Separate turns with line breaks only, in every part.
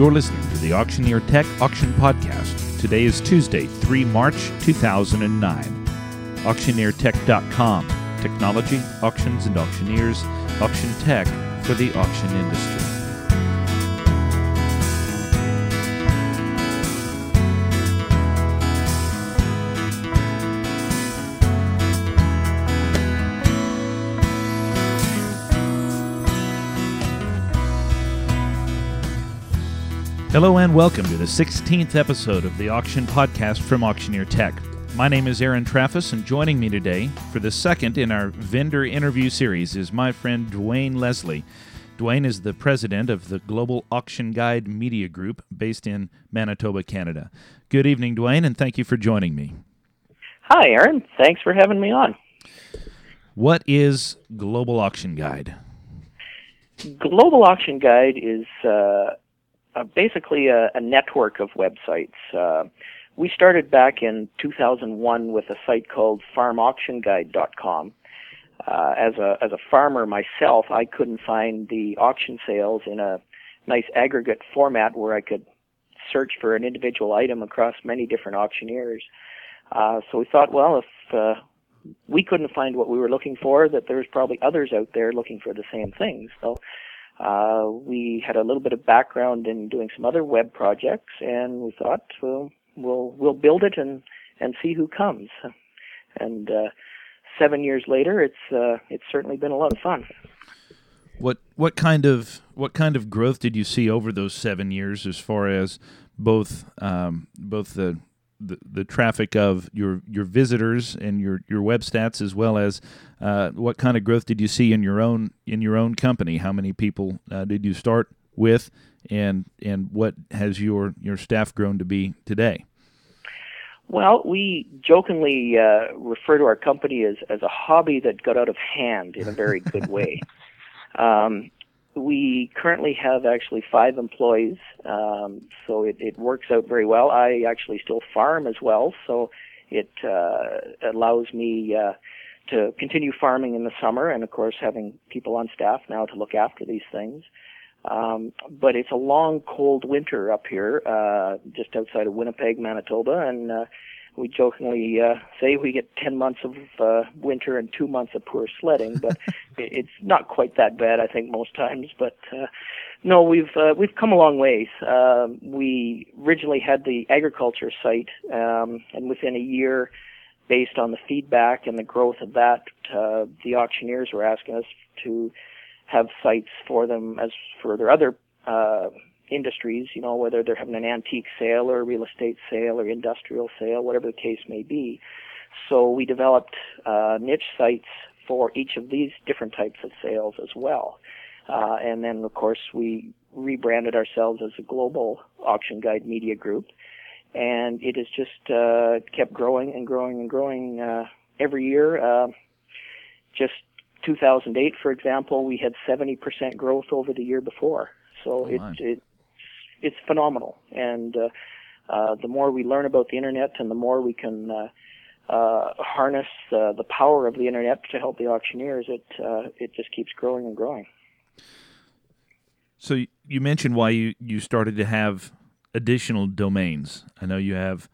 You're listening to the Auctioneer Tech Auction Podcast. Today is Tuesday, 3 March 2009. AuctioneerTech.com. Technology, auctions, and auctioneers. Auction tech for the auction industry. Hello and welcome to the 16th episode of the Auction Podcast from Auctioneer Tech. My name is Aaron Traffas, and joining me today for the second in our vendor interview series is my friend Dwayne Leslie. Dwayne is the president of the Global Auction Guide Media Group based in Manitoba, Canada. Good evening, Dwayne, and thank you for joining me.
Hi, Aaron. Thanks for having me on.
What is Global Auction Guide?
Global Auction Guide is uh, uh, basically a, a, network of websites. Uh, we started back in 2001 with a site called farmauctionguide.com. Uh, as a as a farmer myself, I couldn't find the auction sales in a nice aggregate format where I could search for an individual item across many different auctioneers. Uh, so we thought, well, if uh, we couldn't find what we were looking for, that there's probably others out there looking for the same things. So uh, we had a little bit of background in doing some other web projects, and we thought, well, we'll we'll build it and and see who comes. And uh, seven years later, it's uh, it's certainly been a lot of fun.
What what kind of what kind of growth did you see over those seven years, as far as both um, both the the, the traffic of your your visitors and your your web stats as well as uh, what kind of growth did you see in your own in your own company? How many people uh, did you start with? And and what has your your staff grown to be today?
Well, we jokingly uh, refer to our company as, as a hobby that got out of hand in a very good way. Um, we currently have actually five employees, um, so it, it works out very well. I actually still farm as well, so it uh, allows me uh, to continue farming in the summer, and of course having people on staff now to look after these things. Um, but it's a long, cold winter up here, uh, just outside of Winnipeg, Manitoba, and uh, we jokingly uh, say we get 10 months of uh, winter and two months of poor sledding, but it's not quite that bad, I think, most times. But uh, no, we've uh, we've come a long ways. Uh, we originally had the agriculture site, um, and within a year, based on the feedback and the growth of that, uh, the auctioneers were asking us to have sites for them as for their other uh, industries, you know, whether they're having an antique sale or a real estate sale or industrial sale, whatever the case may be. So we developed uh, niche sites for each of these different types of sales as well. Uh, and then, of course, we rebranded ourselves as a global auction guide media group. And it has just uh, kept growing and growing and growing uh, every year. Uh, just 2008, for example, we had 70% growth over the year before. So oh, it, it it's phenomenal. And uh, uh, the more we learn about the internet, and the more we can uh, uh, harness uh, the power of the internet to help the auctioneers, it uh, it just keeps growing and growing.
So you mentioned why you, you started to have additional domains. I know you have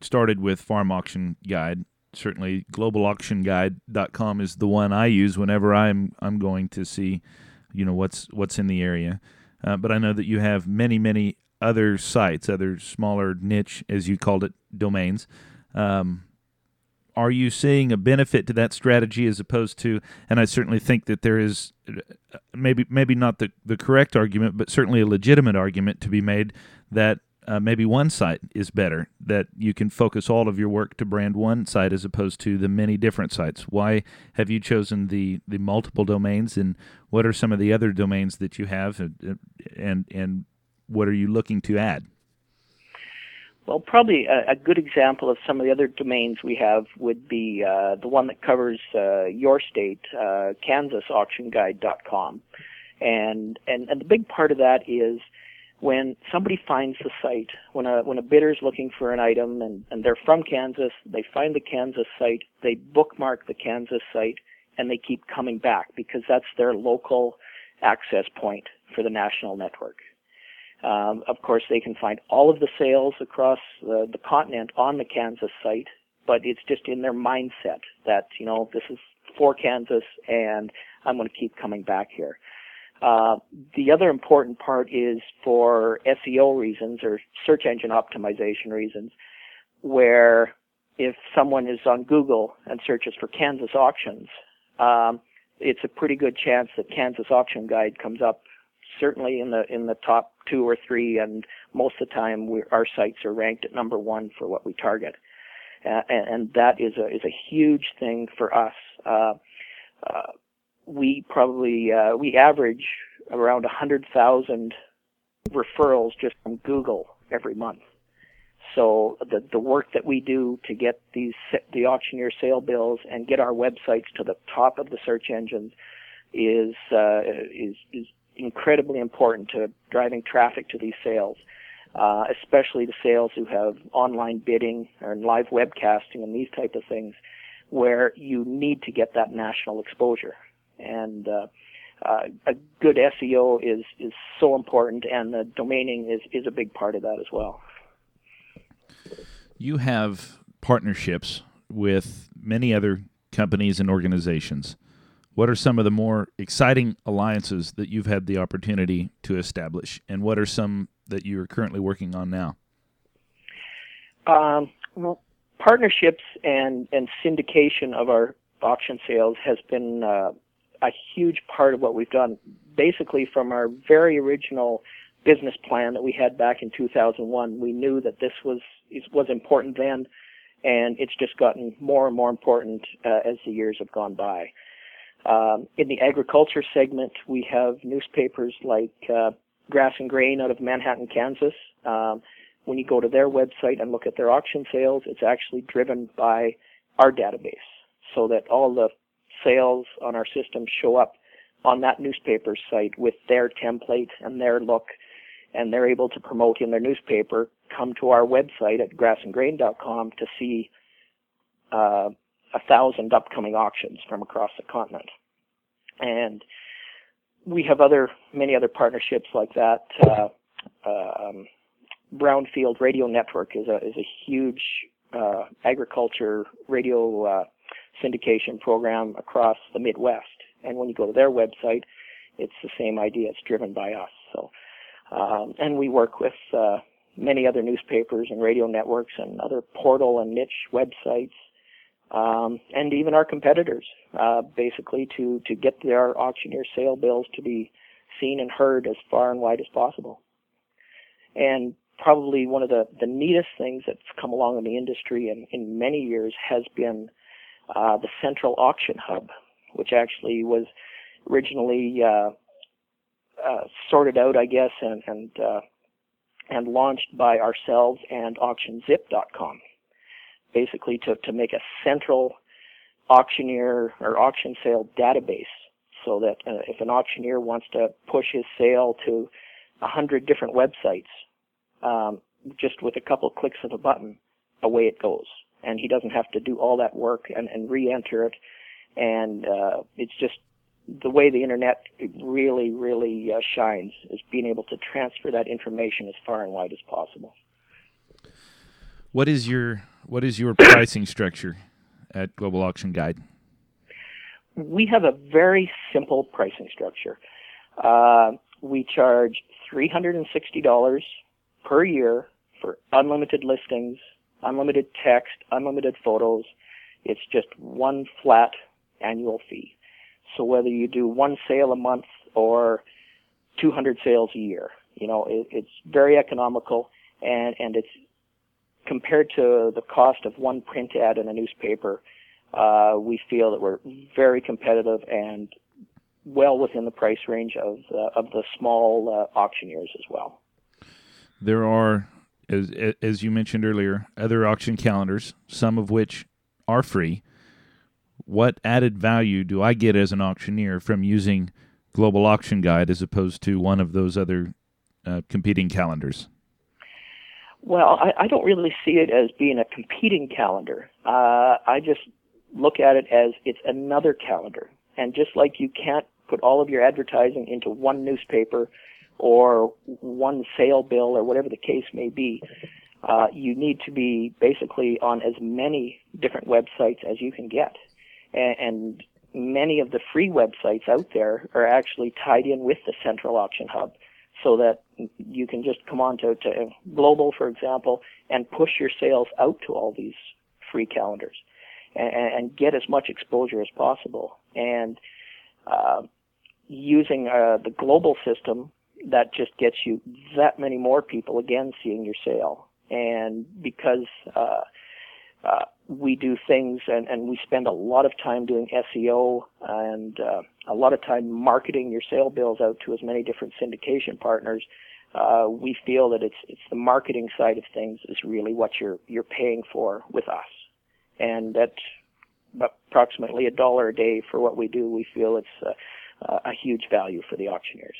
started with Farm Auction Guide. Certainly, globalauctionguide.com is the one I use whenever I'm I'm going to see, you know, what's what's in the area. Uh, but I know that you have many, many other sites, other smaller niche, as you called it, domains. Um, are you seeing a benefit to that strategy as opposed to? And I certainly think that there is uh, maybe maybe not the the correct argument, but certainly a legitimate argument to be made that uh, maybe one site is better, that you can focus all of your work to brand one site as opposed to the many different sites. Why have you chosen the, the multiple domains, and what are some of the other domains that you have, and, and, and what are you looking to add?
Well, probably a, a, good example of some of the other domains we have would be uh, the one that covers uh, your state, uh, KansasAuctionGuide.com, and and and the big part of that is when somebody finds the site, when a when a bidder is looking for an item and, and they're from Kansas, they find the Kansas site, they bookmark the Kansas site, and they keep coming back because that's their local access point for the national network. Um, of course, they can find all of the sales across the, the continent on the Kansas site, but it's just in their mindset that, you know, this is for Kansas and I'm going to keep coming back here. Uh, the other important part is for SEO reasons or search engine optimization reasons, where if someone is on Google and searches for Kansas auctions, um, it's a pretty good chance that Kansas Auction Guide comes up certainly in the in the top two or three, and most of the time our sites are ranked at number one for what we target, uh, and, and, that is a is a huge thing for us. Uh, uh, we probably uh, we average around a hundred thousand referrals just from Google every month. So the the work that we do to get these the auctioneer sale bills and get our websites to the top of the search engines is uh, is is incredibly important to driving traffic to these sales, uh, especially to sales who have online bidding or live webcasting and these type of things, where you need to get that national exposure. And uh, uh, a good SEO is is so important, and the domaining is is a big part of that as well.
You have partnerships with many other companies and organizations. What are some of the more exciting alliances that you've had the opportunity to establish, and what are some that you are currently working on now?
Um, well, partnerships and, and syndication of our auction sales has been uh, a huge part of what we've done. Basically, from our very original business plan that we had back in 2001, we knew that this was was important then, and it's just gotten more and more important uh, as the years have gone by. Um, in the agriculture segment, we have newspapers like uh, Grass and Grain out of Manhattan, Kansas. Um, when you go to their website and look at their auction sales, it's actually driven by our database, so that all the sales on our system show up on that newspaper site with their template and their look, and they're able to promote in their newspaper. Come to our website at grassandgrain.com to see uh, a thousand upcoming auctions from across the continent. And we have other many other partnerships like that. Uh, um, Brownfield Radio Network is a is a huge uh, agriculture radio uh, syndication program across the Midwest. And when you go to their website, it's the same idea. It's driven by us. So, um, and we work with uh, many other newspapers and radio networks and other portal and niche websites um, and even our competitors, uh, basically to to get their auctioneer sale bills to be seen and heard as far and wide as possible. And probably one of the, the neatest things that's come along in the industry in, in many years has been uh, the Central Auction Hub, which actually was originally uh, uh, sorted out, I guess, and and uh, and launched by ourselves and AuctionZip.com basically to, to make a central auctioneer or auction sale database so that uh, if an auctioneer wants to push his sale to a hundred different websites, um, just with a couple clicks of a button, away it goes. And he doesn't have to do all that work and, and re-enter it. And uh, it's just the way the internet really, really uh, shines is being able to transfer that information as far and wide as possible.
What is your what is your pricing structure at Global Auction Guide?
We have a very simple pricing structure. Uh, we charge $360 per year for unlimited listings, unlimited text, unlimited photos. It's just one flat annual fee. So whether you do one sale a month or 200 sales a year, you know, it, it's very economical and, and it's compared to the cost of one print ad in a newspaper, uh, we feel that we're very competitive and well within the price range of uh, of the small uh, auctioneers as well.
There are, as as you mentioned earlier, other auction calendars, some of which are free. What added value do I get as an auctioneer from using Global Auction Guide as opposed to one of those other uh, competing calendars?
Well, I, I don't really see it as being a competing calendar. Uh, I just look at it as it's another calendar. And just like you can't put all of your advertising into one newspaper or one sale bill or whatever the case may be. Uh, you need to be basically on as many different websites as you can get. And, and many of the free websites out there are actually tied in with the central auction hub so that you can just come on to, to global, for example, and push your sales out to all these free calendars and, and get as much exposure as possible. And uh, using uh, the global system, that just gets you that many more people again seeing your sale. And because uh, uh, we do things and, and we spend a lot of time doing SEO and uh, a lot of time marketing your sale bills out to as many different syndication partners. Uh, we feel that it's it's the marketing side of things is really what you're you're paying for with us, and at approximately a dollar a day for what we do, we feel it's a, a huge value for the auctioneers.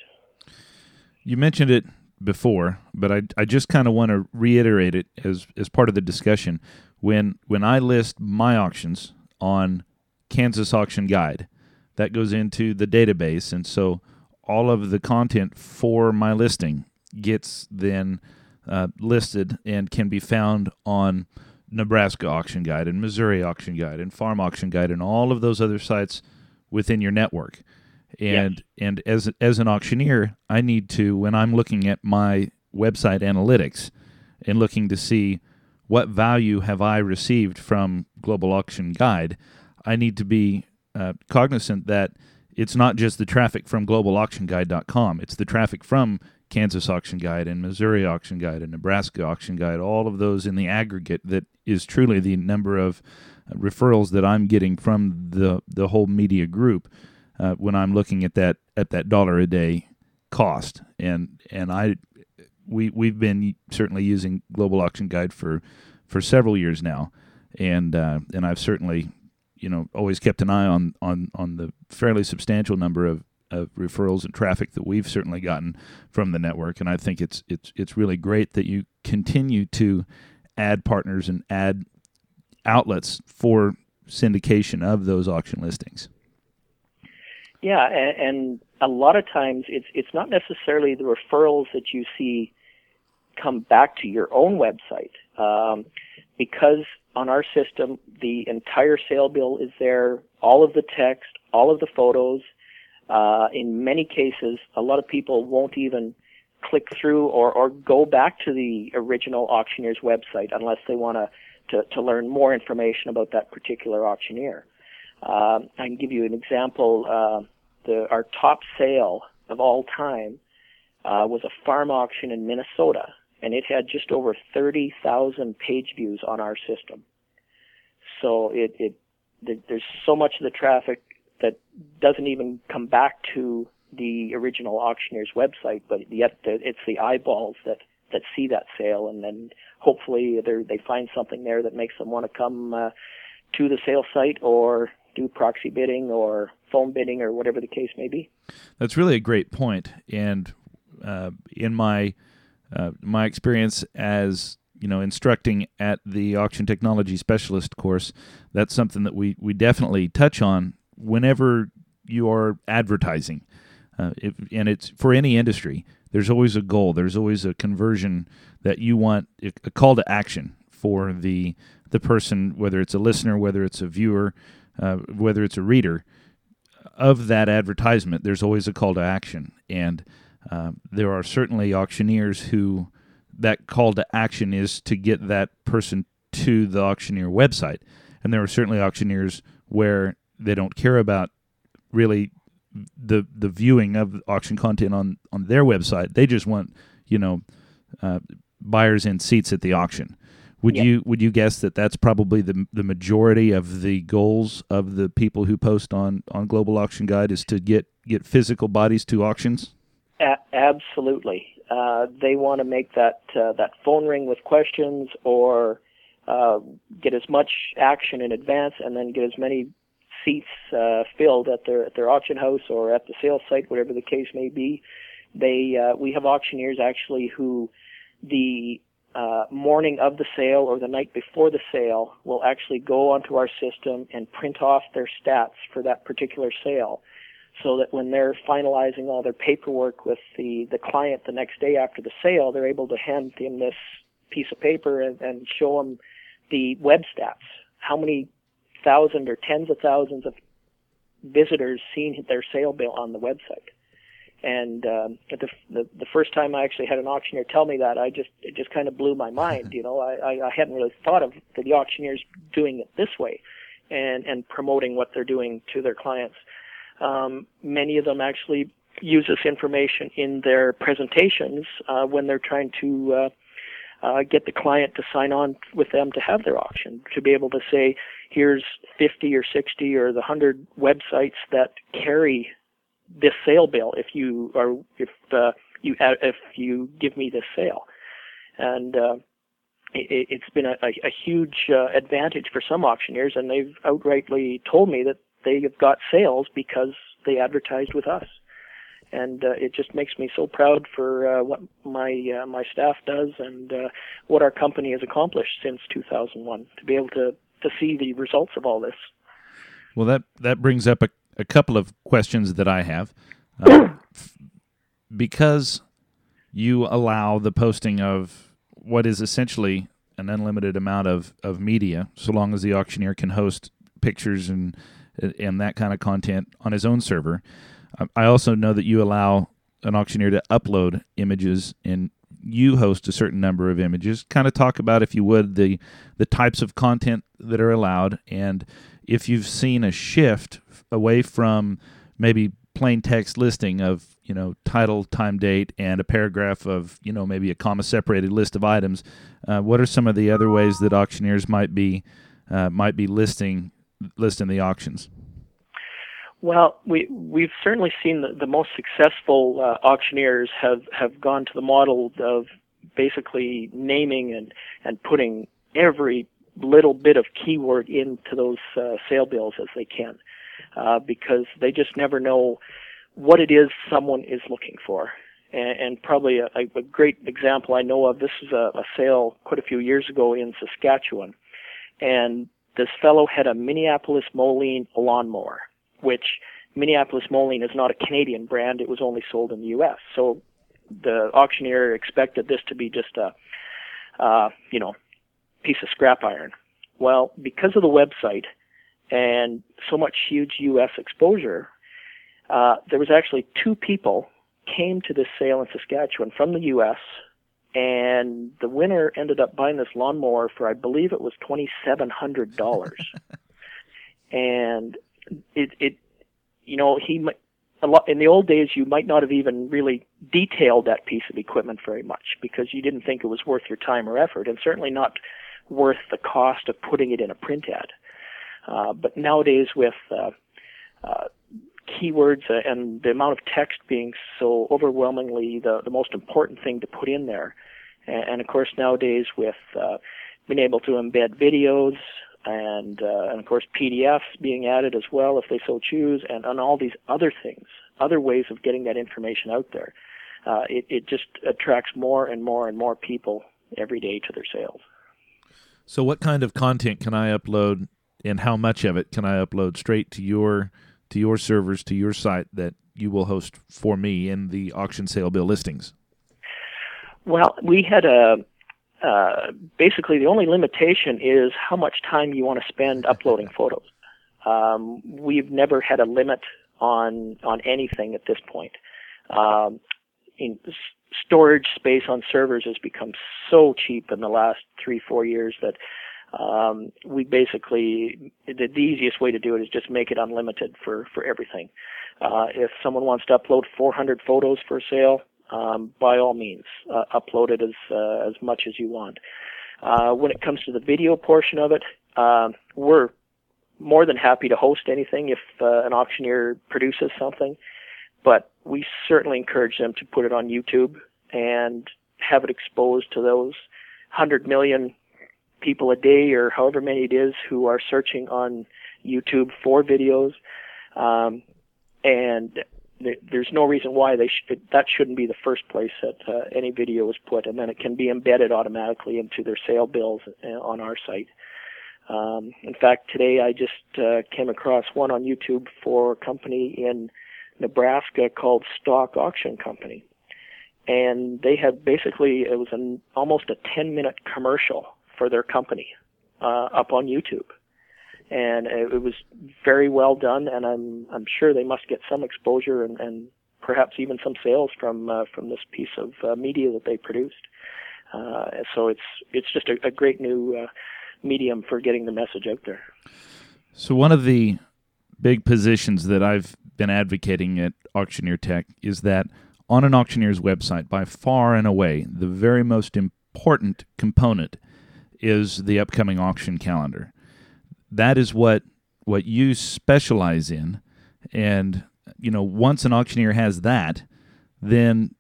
You mentioned it before, but I I just kind of want to reiterate it as as part of the discussion when when I list my auctions on Kansas Auction Guide, that goes into the database, and so all of the content for my listing gets then uh, listed and can be found on Nebraska Auction Guide and Missouri Auction Guide and Farm Auction Guide and all of those other sites within your network. And yes. and as as an auctioneer, I need to when I'm looking at my website analytics and looking to see what value have I received from Global Auction Guide, I need to be uh, cognizant that it's not just the traffic from globalauctionguide.com. It's the traffic from Kansas Auction Guide and Missouri Auction Guide and Nebraska Auction Guide, all of those in the aggregate that is truly the number of uh, referrals that I'm getting from the the whole media group uh, when I'm looking at that at that dollar a day cost. And and I we we've been certainly using Global Auction Guide for for several years now, and uh, and I've certainly you know always kept an eye on on on the fairly substantial number of of referrals and traffic that we've certainly gotten from the network, and I think it's it's it's really great that you continue to add partners and add outlets for syndication of those auction listings.
Yeah, and, and a lot of times it's it's not necessarily the referrals that you see come back to your own website. Um, because on our system, the entire sale bill is there, all of the text, all of the photos. Uh, in many cases, a lot of people won't even click through or, or go back to the original auctioneer's website unless they want to, to learn more information about that particular auctioneer. Uh, I can give you an example. Uh, the, our top sale of all time uh, was a farm auction in Minnesota and it had just over 30,000 page views on our system. So it, it there's so much of the traffic that doesn't even come back to the original auctioneer's website, but yet it's the eyeballs that that see that sale, and then hopefully they find something there that makes them want to come uh, to the sale site or do proxy bidding or phone bidding or whatever the case may be.
That's really a great point. and uh, in my uh, my experience as you know instructing at the auction technology specialist course that's something that we we definitely touch on whenever you are advertising uh, and it's for any industry there's always a goal there's always a conversion that you want a call to action for the the person whether it's a listener whether it's a viewer uh, whether it's a reader of that advertisement there's always a call to action and uh, there are certainly auctioneers who that call to action is to get that person to the auctioneer website. And there are certainly auctioneers where they don't care about really the the viewing of auction content on on their website. They just want you know uh, buyers in seats at the auction. Would you would you guess that that's probably the the majority of the goals of the people who post on on Global Auction Guide is to get get physical bodies to auctions?
A- absolutely. Uh, they want to make that uh, that phone ring with questions or uh, get as much action in advance and then get as many seats uh, filled at their at their auction house or at the sales site, whatever the case may be. They uh, we have auctioneers actually who the uh, morning of the sale or the night before the sale will actually go onto our system and print off their stats for that particular sale so that when they're finalizing all their paperwork with the, the client the next day after the sale, they're able to hand them this piece of paper and, and show them the web stats. How many thousand or tens of thousands of visitors seen their sale bill on the website. And um, the, the the first time I actually had an auctioneer tell me that, I just it just kind of blew my mind. You know, I, I, I hadn't really thought of the auctioneers doing it this way, and and promoting what they're doing to their clients. Um, many of them actually use this information in their presentations uh, when they're trying to uh, uh, get the client to sign on with them to have their auction, to be able to say, here's 50 or 60 or the 100 websites that carry this sale bill if you are if uh, you if you give me this sale, and uh, it, has been a, a, huge uh, advantage for some auctioneers, and they've outrightly told me that they have got sales because they advertised with us and uh, it just makes me so proud for uh, what my uh, my staff does and uh, what our company has accomplished since 2001 to be able to to see the results of all this.
Well, that that brings up a, a couple of questions that I have, uh, because you allow the posting of what is essentially an unlimited amount of, of media, so long as the auctioneer can host pictures and and that kind of content on his own server. I also know that you allow an auctioneer to upload images and you host a certain number of images. Kind of talk about, if you would, the the types of content that are allowed, and if you've seen a shift away from maybe plain text listing of you know title, time, date, and a paragraph of you know maybe a comma separated list of items. Uh, what are some of the other ways that auctioneers might be uh, might be listing listing the auctions?
Well, we we've certainly seen the, the most successful uh, auctioneers have have gone to the model of basically naming and and putting every little bit of keyword into those uh, sale bills as they can, uh, because they just never know what it is someone is looking for. And, and probably a, a, great example I know of. This is a, a sale quite a few years ago in Saskatchewan, and this fellow had a Minneapolis Moline lawnmower which Minneapolis Moline is not a Canadian brand. It was only sold in the U.S. So the auctioneer expected this to be just a, uh, you know, piece of scrap iron. Well, because of the website and so much huge U.S. exposure, uh, there was actually two people came to this sale in Saskatchewan from the U.S. and the winner ended up buying this lawnmower for I believe it was twenty seven hundred dollars. and it, it you know, he a lot in the old days you might not have even really detailed that piece of equipment very much because you didn't think it was worth your time or effort, and certainly not worth the cost of putting it in a print ad. Uh, but nowadays, with uh, uh, keywords and the amount of text being so overwhelmingly the, the most important thing to put in there, and, and of course nowadays with uh, being able to embed videos, and uh, and of course PDFs being added as well if they so choose, and on all these other things, other ways of getting that information out there. Uh, it it just attracts more and more and more people every day to their sales.
So, what kind of content can I upload, and how much of it can I upload straight to your to your servers to your site that you will host for me in the auction sale bill listings?
Well, we had a uh, basically the only limitation is how much time you want to spend uploading photos. Um, we've never had a limit on on anything at this point. Um, in storage space on servers has become so cheap in the last three four years that um, we basically the, the, easiest way to do it is just make it unlimited for for everything. Uh, if someone wants to upload 400 photos for sale, um, by all means, uh, upload it as uh, as much as you want. Uh, when it comes to the video portion of it, uh, we're more than happy to host anything if uh, an auctioneer produces something, but we certainly encourage them to put it on YouTube and have it exposed to those 100 million people a day or however many it is who are searching on YouTube for videos. Um, and there's no reason why they that shouldn't be the first place that uh, any video is put, and then it can be embedded automatically into their sale bills uh, on our site. Um, in fact, today I just uh, came across one on YouTube for a company in Nebraska called Stock Auction Company, and they had basically it was an almost a 10 minute commercial for their company uh, up on YouTube, and it, it was very well done, and I'm I'm sure they must get some exposure and, and perhaps even some sales from uh, from this piece of uh, media that they produced. Uh, so it's it's just a, a great new uh, medium for getting the message out there.
So one of the big positions that I've been advocating at Auctioneer Tech is that on an auctioneer's website, by far and away, the very most important component is the upcoming auction calendar. That is what what you specialize in, and you know once an auctioneer has that, then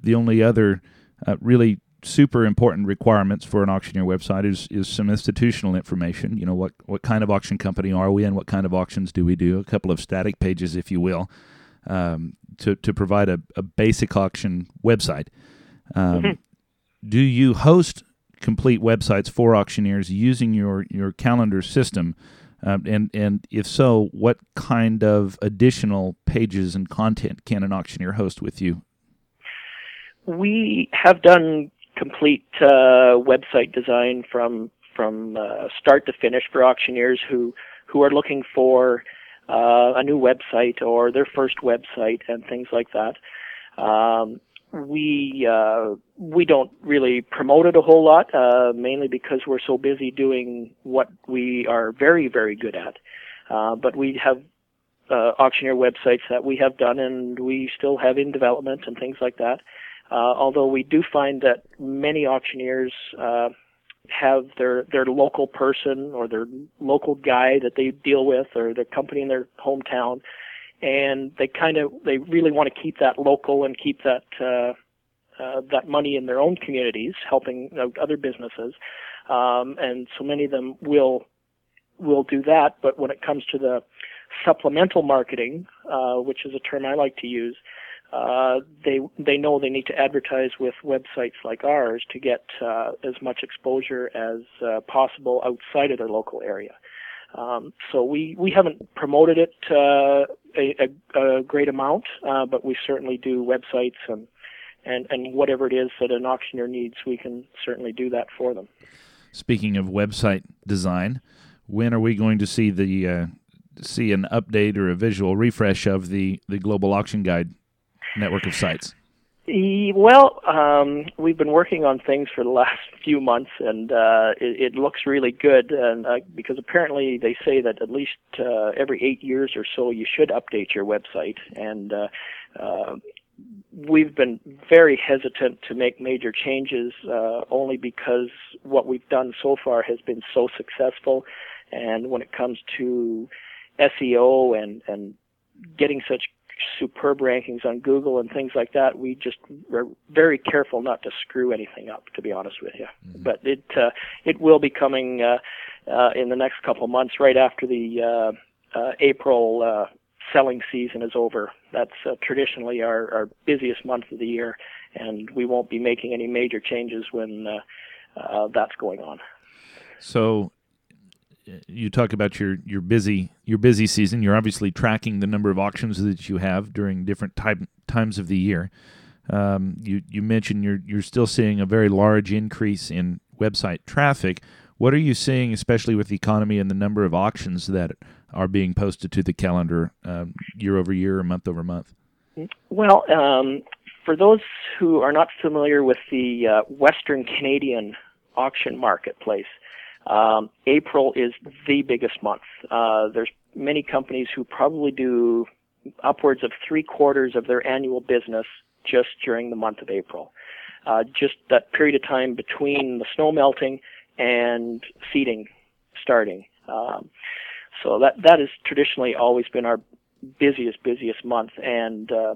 the only other uh, really super important requirements for an auctioneer website is is some institutional information. You know what what kind of auction company are we and what kind of auctions do we do? A couple of static pages, if you will, um, to to provide a, a basic auction website. Um, mm-hmm. Do you host complete websites for auctioneers using your your calendar system? Um, and and if so, what kind of additional pages and content can an auctioneer host with you?
We have done complete uh, website design from from uh, start to finish for auctioneers who who are looking for uh, a new website or their first website and things like that. Um, we uh, we don't really promote it a whole lot, uh, mainly because we're so busy doing what we are very very good at. Uh, but we have uh, auctioneer websites that we have done and we still have in development and things like that. Uh, although we do find that many auctioneers uh, have their their local person or their local guy that they deal with or the company in their hometown, and they kind of they really want to keep that local and keep that uh, uh, that money in their own communities, helping out other businesses, um, and so many of them will will do that. But when it comes to the supplemental marketing, uh, which is a term I like to use, uh, they they know they need to advertise with websites like ours to get uh, as much exposure as uh, possible outside of their local area. Um, so we we haven't promoted it uh, a, a, a, great amount, uh, but we certainly do websites and and and whatever it is that an auctioneer needs, we can certainly do that for them.
Speaking of website design, when are we going to see the see an update or a visual refresh of the the global auction guide network of sites?
Well, um, we've been working on things for the last few months, and uh, it, it, looks really good. And uh, because apparently they say that at least uh, every eight years or so, you should update your website. And uh, uh, we've been very hesitant to make major changes, uh, only because what we've done so far has been so successful. And when it comes to SEO and and getting such superb rankings on Google and things like that, we just are very careful not to screw anything up. To be honest with you, mm-hmm. but it uh, it will be coming uh, uh, in the next couple of months, right after the uh, uh, April uh, selling season is over. That's uh, traditionally our, our busiest month of the year, and we won't be making any major changes when uh, uh, that's going on.
So you talk about your your busy your busy season. You're obviously tracking the number of auctions that you have during different type, times of the year. Um, you you mentioned you're you're still seeing a very large increase in website traffic. What are you seeing, especially with the economy and the number of auctions that are being posted to the calendar um, year over year or month over month?
Well, um, for those who are not familiar with the uh, Western Canadian auction marketplace, um, April is the biggest month. Uh, there's many companies who probably do upwards of three quarters of their annual business just during the month of April. Uh, just that period of time between the snow melting and seeding starting. Um, so that that has traditionally always been our busiest busiest month, and uh,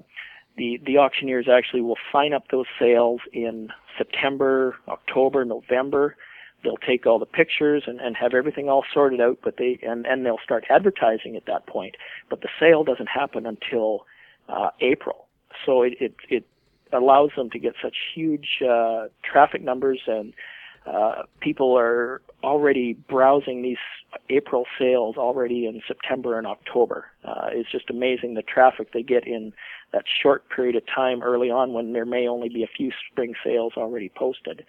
the the auctioneers actually will sign up those sales in September, October, November they'll take all the pictures and, and have everything all sorted out but they and, and they'll start advertising at that point but the sale doesn't happen until uh, April so it, it it allows them to get such huge uh, traffic numbers and uh, people are already browsing these April sales already in September and October. Uh, it's just amazing the traffic they get in that short period of time early on when there may only be a few spring sales already posted.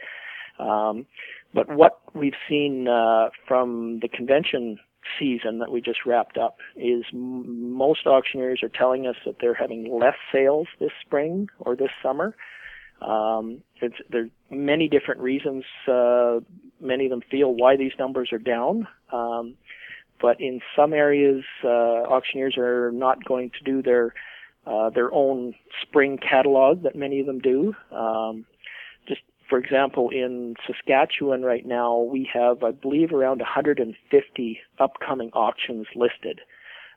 Um, but what we've seen uh, from the convention season that we just wrapped up is m- most auctioneers are telling us that they're having less sales this spring or this summer. Um, it's, there's many different reasons. Uh, many of them feel why these numbers are down. Um, but in some areas, uh, auctioneers are not going to do their uh, their own spring catalog that many of them do. Um, for example, in Saskatchewan right now, we have, I believe, around 150 upcoming auctions listed.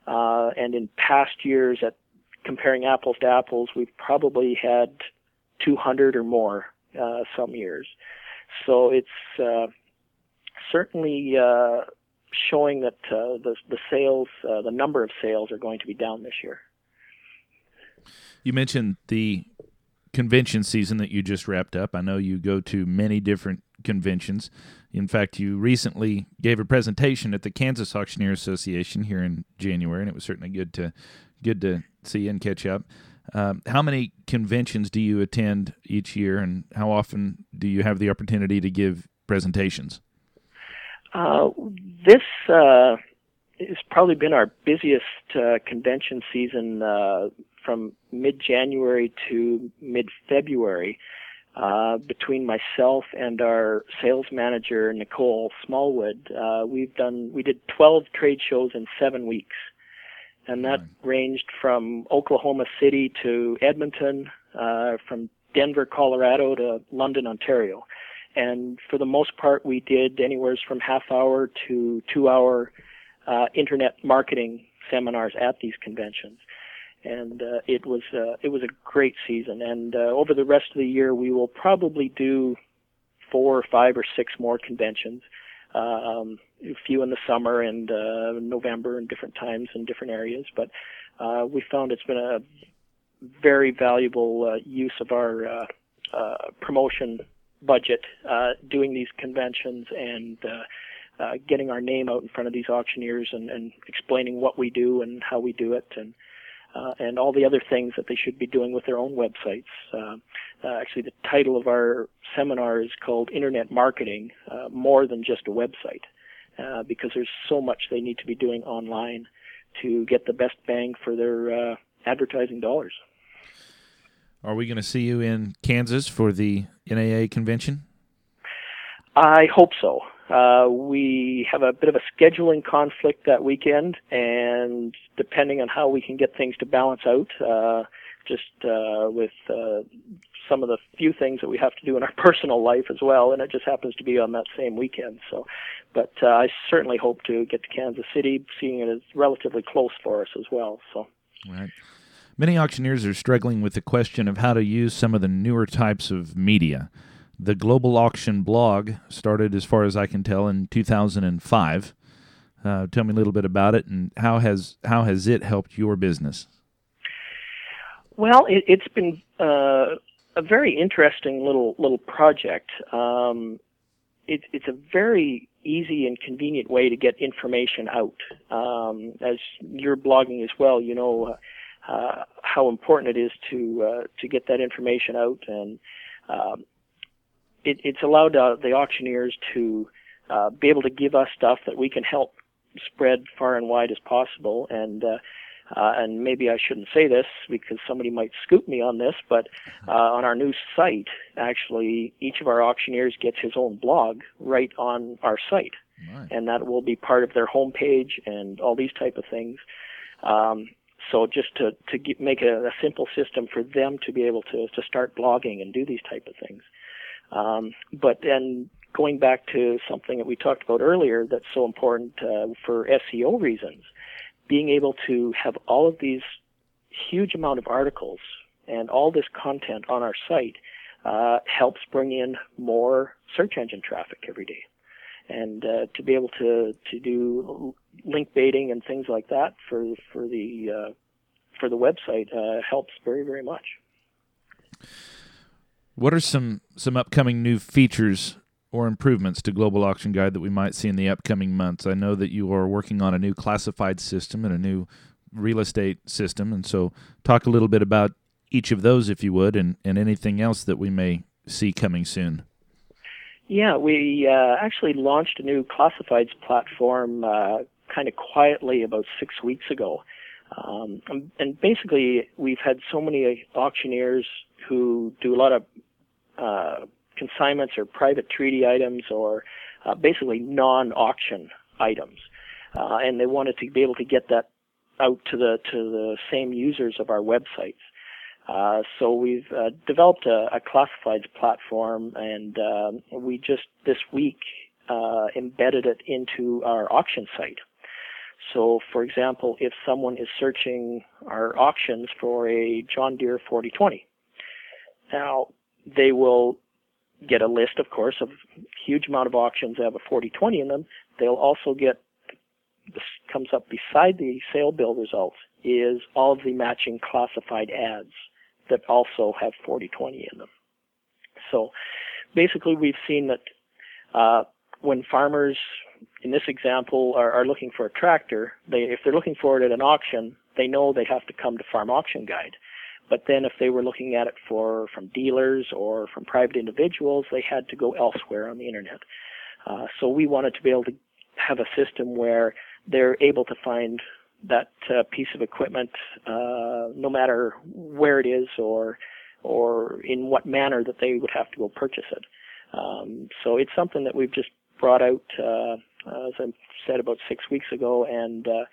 Uh, and in past years, at comparing apples to apples, we've probably had 200 or more uh, some years. So it's uh, certainly uh, showing that uh, the the sales, uh, the number of sales, are going to be down this year.
You mentioned the convention season that you just wrapped up. I know you go to many different conventions. In fact, you recently gave a presentation at the Kansas Auctioneer Association here in January, and it was certainly good to good to see and catch up. Um, how many conventions do you attend each year, and how often do you have the opportunity to give presentations?
Uh, this uh, has probably been our busiest uh, convention season uh, from mid-January to mid-February. Uh, between myself and our sales manager Nicole Smallwood, uh, we've done we did 12 trade shows in seven weeks and that ranged from Oklahoma City to Edmonton, uh, from Denver, Colorado to London, Ontario. And for the most part, we did anywhere from half hour to two hour uh, internet marketing seminars at these conventions. And uh, it was uh, it was a great season. And uh, over the rest of the year, we will probably do four or five or six more conventions. Um, a few in the summer and uh, November and different times in different areas. But uh, we found it's been a very valuable uh, use of our uh, uh, promotion budget uh, doing these conventions and uh, uh, getting our name out in front of these auctioneers and, and explaining what we do and how we do it and uh, and all the other things that they should be doing with their own websites. Uh, uh, actually, the title of our seminar is called Internet Marketing, uh, more than just a website. Uh, because there's so much they need to be doing online to get the best bang for their uh, advertising dollars.
Are we going to see you in Kansas for the NAA convention?
I hope so. Uh, we have a bit of a scheduling conflict that weekend, and depending on how we can get things to balance out, uh, just uh, with uh, some of the few things that we have to do in our personal life as well, and it just happens to be on that same weekend. So, but uh, I certainly hope to get to Kansas City, seeing it as relatively close for us as well. So,
right. Many auctioneers are struggling with the question of how to use some of the newer types of media. The Global Auction blog started, as far as I can tell, in 2005. Uh, tell me a little bit about it, and how has how has it helped your business?
Well, it, has been uh, a very interesting little little project. Um, it, it's a very easy and convenient way to get information out. Um, as you're blogging as well, you know uh, uh, how important it is to uh, to get that information out, and um, it, it's allowed uh, the auctioneers to uh, be able to give us stuff that we can help spread far and wide as possible, and uh, uh, and maybe I shouldn't say this because somebody might scoop me on this, but uh, on our new site, actually, each of our auctioneers gets his own blog right on our site, right. and that will be part of their homepage and all these type of things. Um, so just to to get, make a, a, simple system for them to be able to to start blogging and do these type of things. Um, but then going back to something that we talked about earlier, that's so important uh, for SEO reasons being able to have all of these huge amount of articles and all this content on our site uh, helps bring in more search engine traffic every day. And uh, to be able to, to do link baiting and things like that for for the uh, for the website uh, helps very very much.
What are some some upcoming new features or improvements to Global Auction Guide that we might see in the upcoming months? I know that you are working on a new classified system and a new real estate system, and so talk a little bit about each of those, if you would, and, and anything else that we may see coming soon.
Yeah, we uh, actually launched a new classifieds platform uh, kind of quietly about six weeks ago. Um, and basically, we've had so many auctioneers who do a lot of uh, consignments or private treaty items or uh, basically non-auction items, uh, and they wanted to be able to get that out to the to the same users of our websites. Uh, so we've uh, developed a, a, classifieds platform, and uh, we just this week uh, embedded it into our auction site. So, for example, if someone is searching our auctions for a John Deere 4020, now they will get a list, of course, of huge amount of auctions that have a 4020 in them. They'll also get this comes up beside the sale bill results is all of the matching classified ads that also have 4020 in them. So basically, we've seen that uh, when farmers, in this example, are, are, looking for a tractor, they, if they're looking for it at an auction, they know they have to come to Farm Auction Guide. But then if they were looking at it for from dealers or from private individuals, they had to go elsewhere on the internet. Uh, so we wanted to be able to have a system where they're able to find that uh, piece of equipment, uh, no matter where it is or or in what manner that they would have to go purchase it. Um, so it's something that we've just brought out, uh, as I said about six weeks ago, and uh,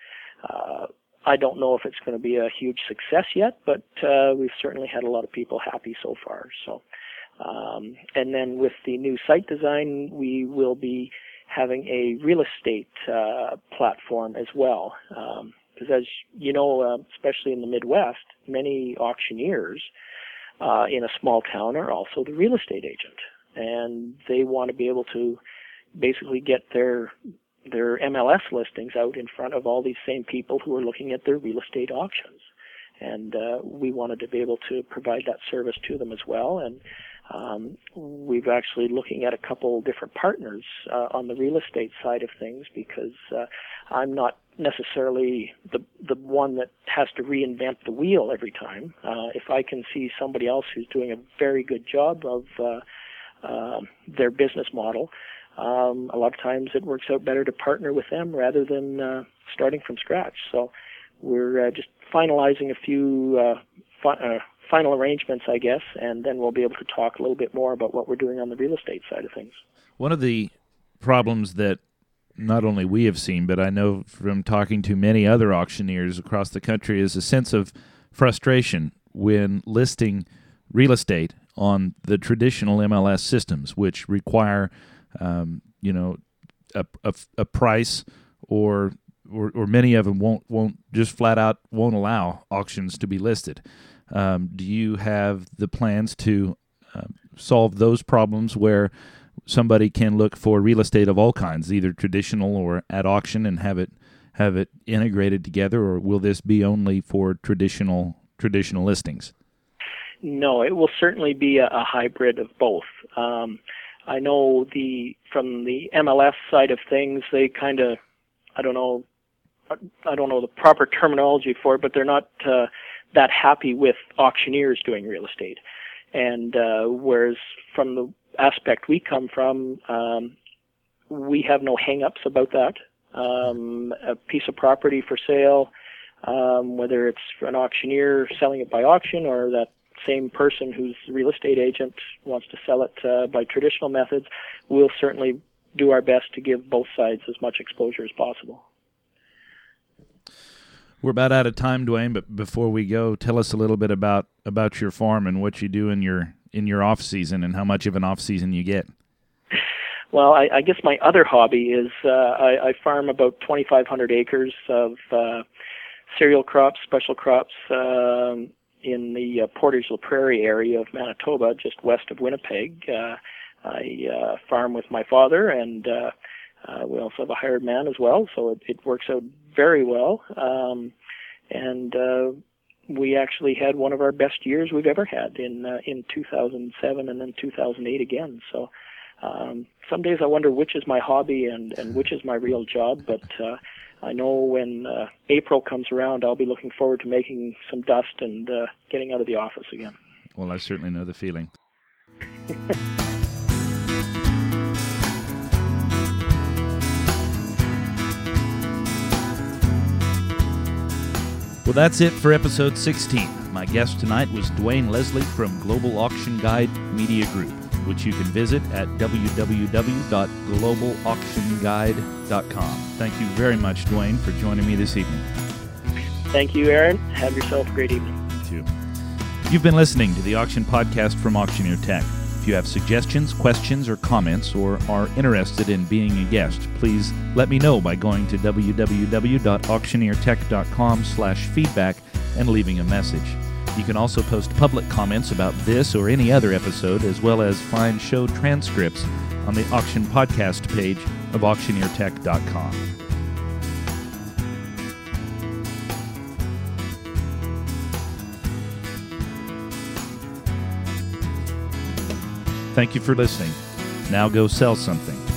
uh, I don't know if it's going to be a huge success yet, but uh, we've certainly had a lot of people happy so far. So, um, and then with the new site design, we will be having a real estate uh, platform as well. Um, because as you know, uh, especially in the Midwest, many auctioneers uh, in a small town are also the real estate agent, and they want to be able to basically get their their MLS listings out in front of all these same people who are looking at their real estate auctions. And uh, we wanted to be able to provide that service to them as well. And um, we've actually looking at a couple different partners uh, on the real estate side of things because uh, I'm not necessarily the the one that has to reinvent the wheel every time. Uh, if I can see somebody else who's doing a very good job of uh, uh, their business model, um, a lot of times it works out better to partner with them rather than uh, starting from scratch. So we're uh, just finalizing a few uh, fi- uh, final arrangements, I guess, and then we'll be able to talk a little bit more about what we're doing on the real estate side of things.
One of the problems that not only we have seen, but I know from talking to many other auctioneers across the country is a sense of frustration when listing real estate on the traditional MLS systems, which require, um, you know, a, a, a price or, or, or many of them won't won't just flat out won't allow auctions to be listed. Um, do you have the plans to uh, solve those problems where somebody can look for real estate of all kinds, either traditional or at auction, and have it have it integrated together, or will this be only for traditional traditional listings?
No, it will certainly be a, a hybrid of both. Um, I know the from the MLS side of things, they kind of, I don't know, I don't know the proper terminology for it, but they're not uh, that happy with auctioneers doing real estate. And uh, whereas from the aspect we come from, um, we have no hang-ups about that. Um, a piece of property for sale, um, whether it's an auctioneer selling it by auction or that same person who's real estate agent wants to sell it uh, by traditional methods, we'll certainly do our best to give both sides as much exposure as possible.
We're about out of time, Dwayne. But before we go, tell us a little bit about about your farm and what you do in your in your off season, and how much of an off season you get.
Well, I, I guess my other hobby is uh, I, I farm about 2,500 acres of uh, cereal crops, special crops um, in the uh, Portage la Prairie area of Manitoba, just west of Winnipeg. Uh, I uh, farm with my father, and we also have a hired man as well, so it, it works out very well. Um, and we actually had one of our best years we've ever had in in 2007 and then 2008 again. So um, some days I wonder which is my hobby and, and which is my real job, but uh, I know when uh, April comes around, I'll be looking forward to making some dust and uh, getting out of the office again.
Well, I certainly know the feeling. Well, that's it for episode 16. My guest tonight was Dwayne Leslie from Global Auction Guide Media Group, which you can visit at www.globalauctionguide.com. Thank you very much, Dwayne, for joining me this evening.
Thank you, Aaron. Have yourself a great evening.
You too. You've been listening to the Auction Podcast from Auctioneer Tech. If you have suggestions, questions, or comments, or are interested in being a guest, please let me know by going to www.auctioneertech.com slash feedback and leaving a message. You can also post public comments about this or any other episode, as well as find show transcripts on the Auction Podcast page of auctioneertech.com. Thank you for listening. Now go sell something.